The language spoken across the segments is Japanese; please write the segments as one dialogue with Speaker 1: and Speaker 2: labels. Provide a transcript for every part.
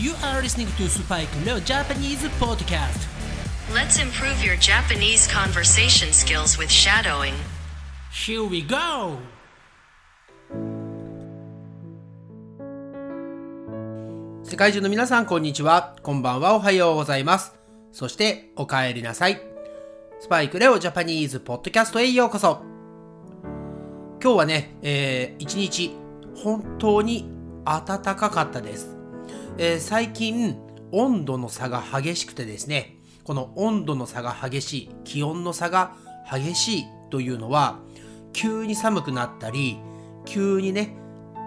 Speaker 1: You are listening to Spike Leo Japanese Podcast.
Speaker 2: Let's improve your Japanese conversation skills with shadowing.
Speaker 1: Here we go! 世界中の皆さん、こんにちは。こんばんは。おはようございます。そして、お帰りなさい。スパイクレオジャパニーズポッドキャストへようこそ。今日はね、えー、一日、本当に暖かかったです。えー最近、温度の差が激しくてですね、この温度の差が激しい、気温の差が激しいというのは、急に寒くなったり、急にね、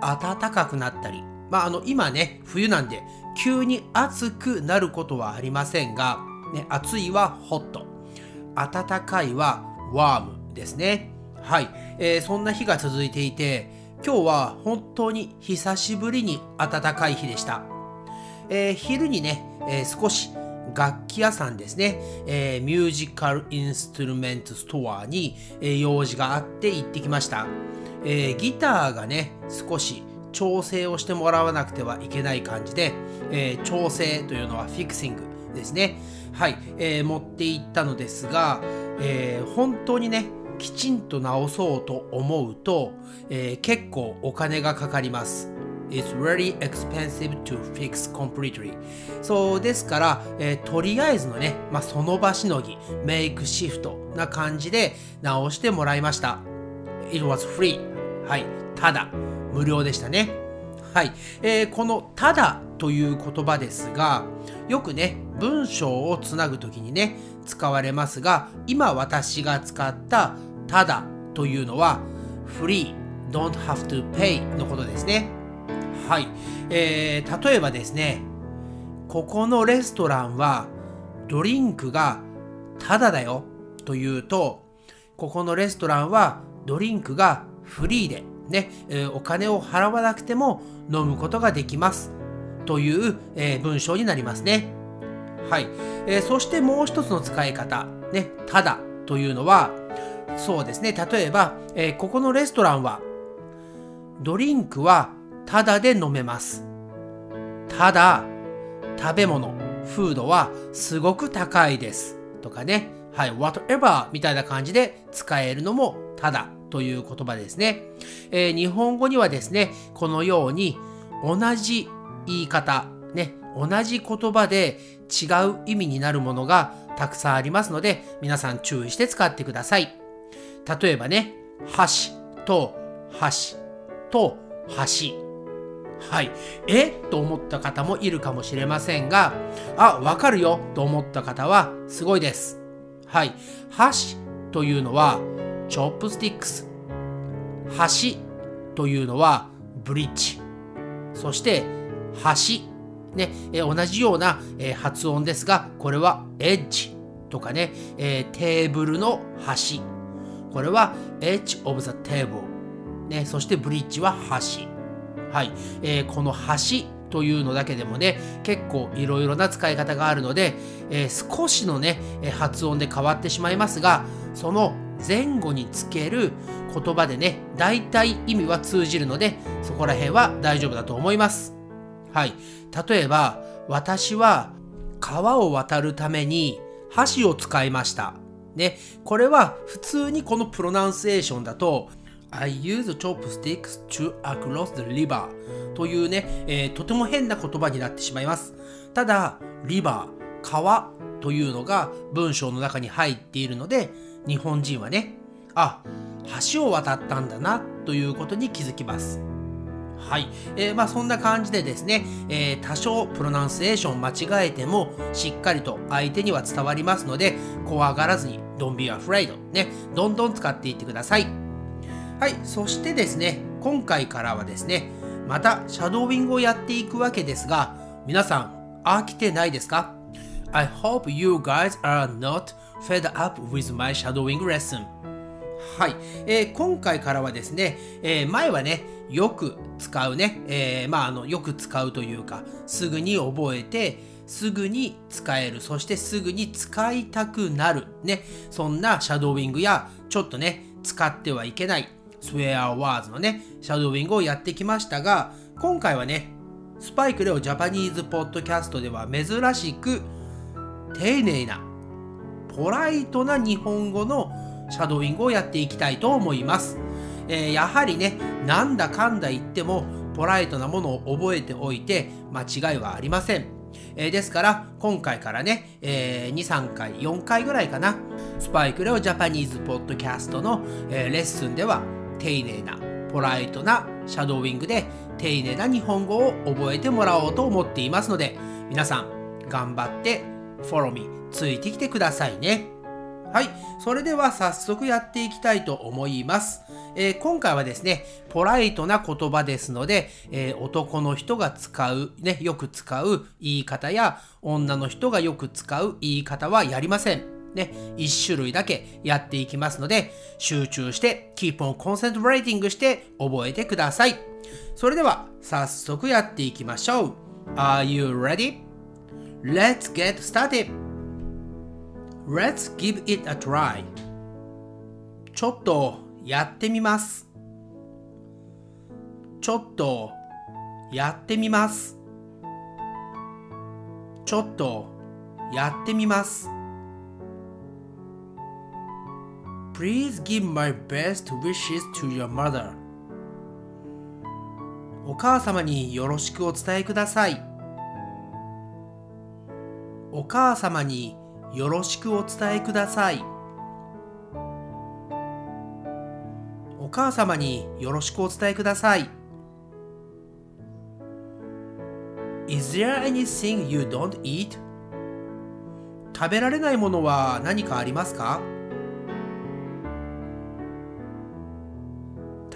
Speaker 1: 暖かくなったり、まあ、あの、今ね、冬なんで、急に暑くなることはありませんが、ね、暑いはホット、暖かいはワームですね。はい、えーそんな日が続いていて、今日は本当に久しぶりに暖かい日でした。えー昼にね、えー少し楽器屋さんですね、えーミュージカルインストゥルメントストアに、えー用事があって行ってきました、えーギターがね、少し調整をしてもらわなくてはいけない感じで、え調整というのはフィクシングですね。はい、え持って行ったのですが、え本当にね、きちんと直そうと思うと、え結構お金がかかります。Is very expensive to fix completely. そうですから、えーとりあえずのね、まあ、その場しのぎ、メイクシフトな感じで直してもらいました。It was free. はい、ただ、無料でしたね。はい、えーこの「ただ」という言葉ですがよくね文章をつなぐときにね使われますが今私が使った「ただ」というのは「free don't have to pay」のことですねはい、えー例えばですねここのレストランはドリンクがタダだよというとここのレストランはドリンクがフリーでね、えーお金を払わなくても飲むことができますという、えー文章になりますね。はい、えーそしてもう一つの使い方、ね、ただというのはそうですね。例えば、えここのレストランはドリンクはタダで飲めます。ただ食べ物、フードはすごく高いです。とかね、はい、whatever みたいな感じで使えるのもただという言葉ですね。えー日本語にはですね、このように同じ言い方、ね、同じ言葉で違う意味になるものがたくさんありますので、皆さん注意して使ってください。例えばね、箸と箸と箸。はい。え？と思った方もいるかもしれませんが、あ、わかるよと思った方はすごいです。はい。箸というのは、チョップスティックス。箸というのは、ブリッジ。そして、端。ね、え同じような、え発音ですが、これはエッジとかね、えテーブルの端。これは edge of the table。ね、そしてブリッジは端。はい、えーこの端というのだけでもね、結構いろいろな使い方があるので、えー少しのね、発音で変わってしまいますが、その前後につける言葉でね、大体意味は通じるので、そこら辺は大丈夫だと思います。はい。例えば、私は川を渡るために箸を使いました。ね、これは普通にこのプロナンセーションだと I use chopsticks to across the river というね、えーとても変な言葉になってしまいます。ただ、リバー、川というのが文章の中に入っているので、日本人はね、あ、橋を渡ったんだなということに気づきます。はい、えーまあそんな感じでですね、えー多少プロナンセーション間違えてもしっかりと相手には伝わりますので怖がらずに Don't be afraid ねどんどん使っていってくださいはいそしてですね今回からはですねまたシャドーイングをやっていくわけですが皆さん飽きてないですか？I hope you guys are not fed up with my shadowing lesson. はい、えー今回からはですね、えー前はね、よく使うね、えーまあ、あの、よく使うというか、すぐに覚えて、すぐに使える、そしてすぐに使いたくなる、ね、そんなシャドーイングや、ちょっとね、使ってはいけない、スウェアワーズのね、シャドーイングをやってきましたが、今回はね、スパイクレオジャパニーズポッドキャストでは珍しく丁寧なポライトな日本語のシャドーイングをやっていきたいと思います。えー、やはりね、なんだかんだ言ってもポライトなものを覚えておいて間違いはありません。えー、ですから今回からね、えー、2、3回、4回ぐらいかな、スパイクレオジャパニーズポッドキャストの、えー、レッスンでは丁寧なポライトなシャドーイングで丁寧な日本語を覚えてもらおうと思っていますので皆さん頑張ってフォローミーついてきてくださいね。はい。それでは早速やっていきたいと思います。えー、今回はですね、ポライトな言葉ですので、えー、男の人が使う、ね、よく使う言い方や、女の人がよく使う言い方はやりません。ね、1種類だけやっていきますので、集中して、keep on concentrating して覚えてください。それでは、早速やっていきましょう。Are you ready?Let's get started! Let's give it a try ちょっとやってみますちょっとやってみますちょっとやってみます Please give my best wishes to your mother. お母様によろしくお伝えください。お母様によろしくお伝えください。お母様によろしくお伝えください。Is there anything you don't eat? 食べられないものは何かありますか？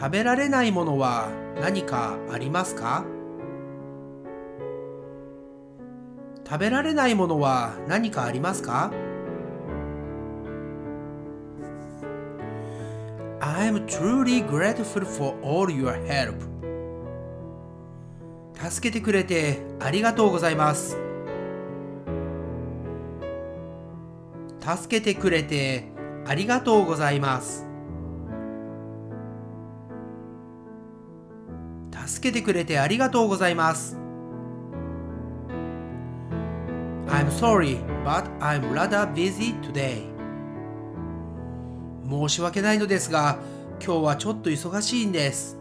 Speaker 1: 食べられないものは何かありますか？食べられないものは何かありますか？I'm truly grateful for all your help. 助けてくれてありがとうございます。助けてくれてありがとうございます。助けてくれてありがとうございます。I'm sorry, but I'm rather busy today. 申し訳ないのですが、今日はちょっと忙しいんです。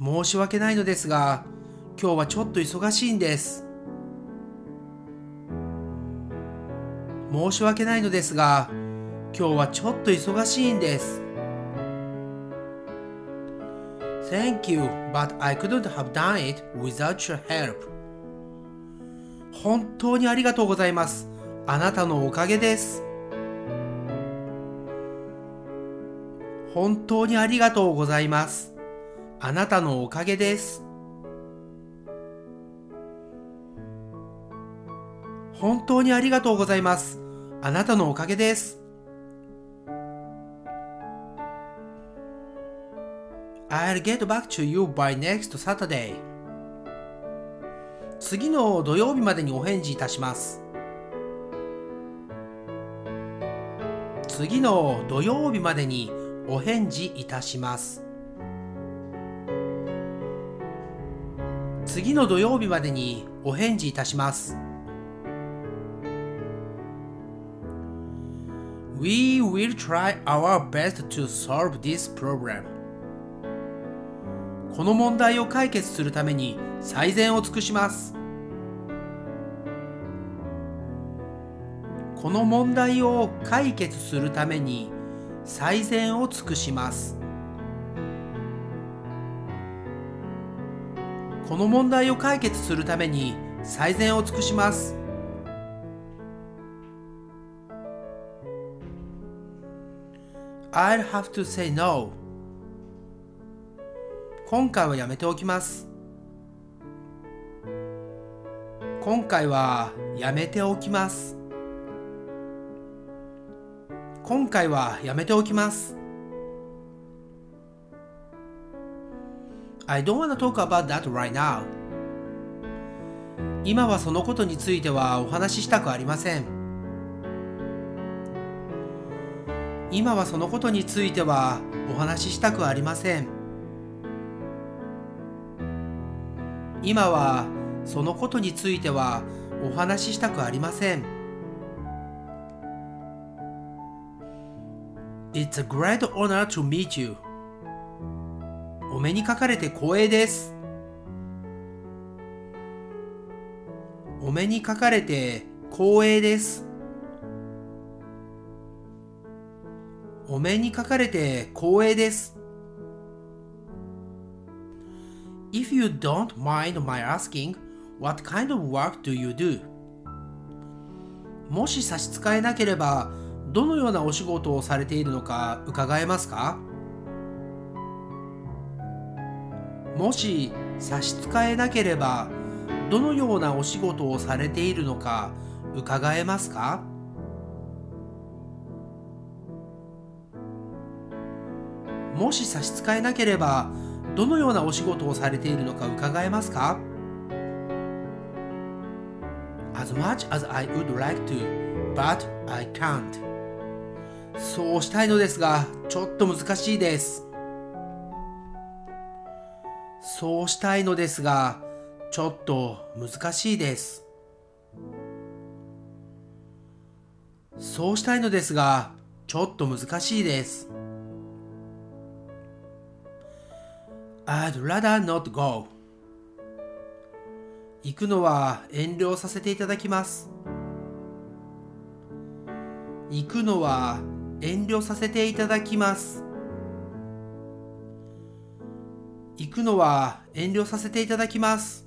Speaker 1: 申し訳ないのですが、今日はちょっと忙しいんです。申し訳ないのですが、今日はちょっと忙しいんです。Thank you, but I couldn't have done it without your help. 本当にありがとうございます。あなたのおかげです。本当にありがとうございます。あなたのおかげです。本当にありがとうございます。あなたのおかげです。I'll get back to you by next Saturday. 次の土曜日までにお返事いたします。次の土曜日までにお返事いたします。次の土曜日までにお返事いたします。We will try our best to solve this problem. この問題を解決するために最善を尽くします。この問題を解決するために最善を尽くします。この問題を解決するために最善を尽くします。I'll have to say no. 今回はやめておきます。今回はやめておきます。今回はやめておきます。I don't wanna talk about that right now. 今はそのことについてはお話ししたくありません。今はそのことについてはお話ししたくありません。今はそのことについてはお話ししたくありません。It's a great honor to meet you. お目にかかれて光栄です。お目にかかれて光栄です。お目にかかれて光栄です。If you don't mind my asking, what kind of work do you do? もし差し支えなければ、どのようなお仕事をされているのか伺えますか？もし差し支えなければ、どのようなお仕事をされているのか伺えますか？もし差し支えなければ、どのようなお仕事をされているのか伺えますか？As much as I would like to, but I can't. そうしたいのですが、ちょっと難しいです。そうしたいのですが、ちょっと難しいです。そうしたいのですが、ちょっと難しいです。I'd rather not go. 行くのは遠慮させていただきます。行くのは遠慮させていただきます。行くのは遠慮させていただきます。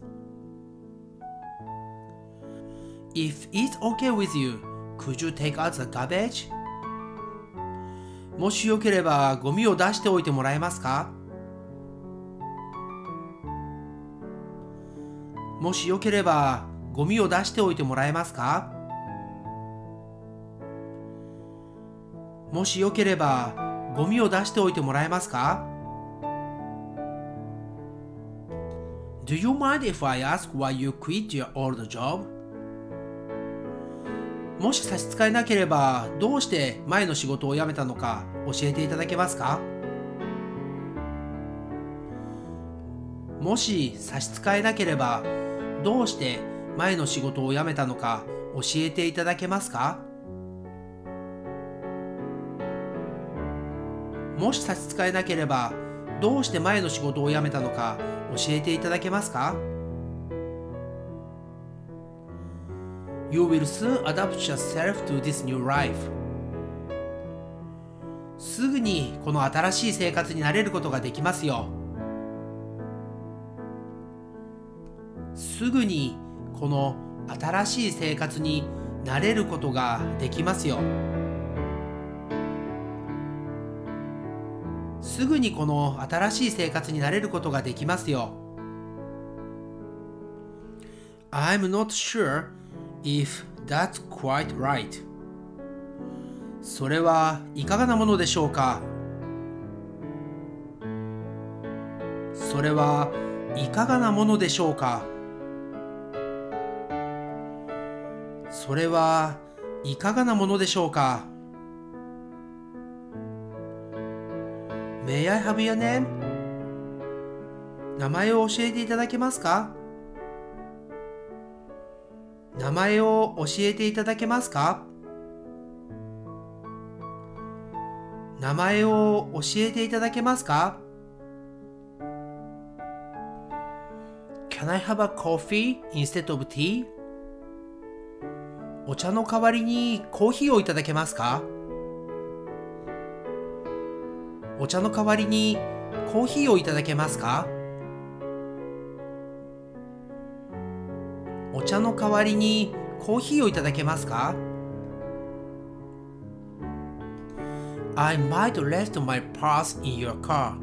Speaker 1: If it's okay with you, could you take out the garbage? もしよければゴミを出しておいてもらえますか？もしよければゴミを出しておいてもらえますか？もしよければゴミを出しておいてもらえますか？Do you mind if I ask why you quit your old job? もし差し支えなければどうして前の仕事を辞めたのか教えていただけますか？もし差し支えなければどうして前の仕事を辞めたのか教えていただけますか？もし差し支えなければどうして前の仕事を辞めたのか教えていただけますか？You will soon adapt yourself to this new life. すぐにこの新しい生活に慣れることができますよ。すぐにこの新しい生活に慣れることができますよ。すぐにこの新しい生活に慣れることができますよ。I'm not sure if that's quite right. それはいかがなものでしょうかそれはいかがなものでしょうかそれはいかがなものでしょうか？May I have your name? 名前を教えていただけますか？名前を教えていただけますか？名前を教えていただけますか？Can I have a coffee instead of tea? お茶の代わりにコーヒーをいただけますか？お茶の代わりにコーヒーをいただけますか？お茶の代わりにコーヒーをいただけますか？I might rest my purse in your car.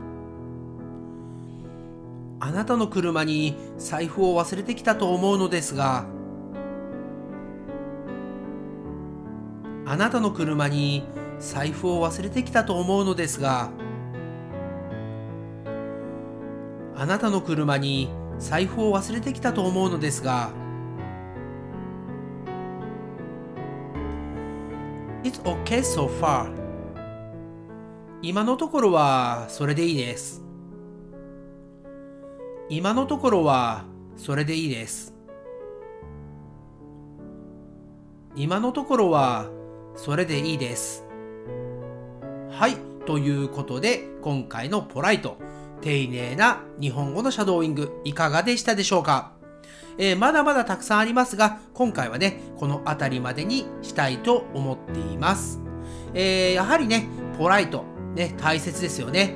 Speaker 1: あなたの車に財布を忘れてきたと思うのですが、あなたの車に財布を忘れてきたと思うのですが、あなたの車に財布を忘れてきたと思うのですが、It's okay so far. 今のところはそれでいいです。今のところはそれでいいです。今のところは、それでいいです。はい。ということで、今回のポライト、丁寧な日本語のシャドーイング、いかがでしたでしょうか？えーまだまだたくさんありますが、今回はね、この辺りまでにしたいと思っています。えーやはりね、ポライト、ね、大切ですよね。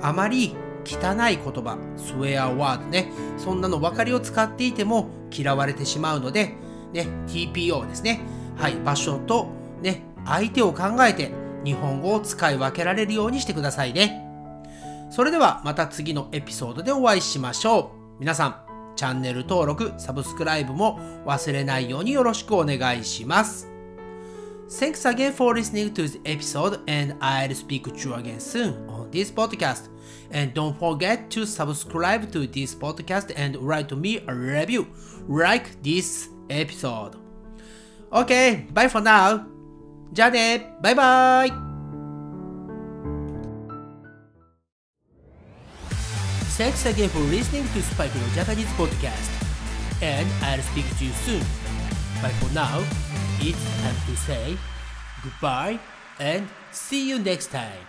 Speaker 1: あまり汚い言葉、スウェアワードね、そんなの分かりを使っていても嫌われてしまうので、ね、TPO ですね。はい、場所とね、相手を考えて日本語を使い分けられるようにしてくださいね。それではまた次のエピソードでお会いしましょう。皆さん、チャンネル登録、サブスクライブも忘れないようによろしくお願いします。Thanks again for listening to the episode, and I'll speak to you again soon on this podcast. And don't forget to subscribe to this podcast and write me a review like this episode. Okay, bye for now. じゃあね、バイバイ Thanks again for listening to Spike No Japanese podcast. And I'll speak to you soon. But for now, it's time to say goodbye and see you next time.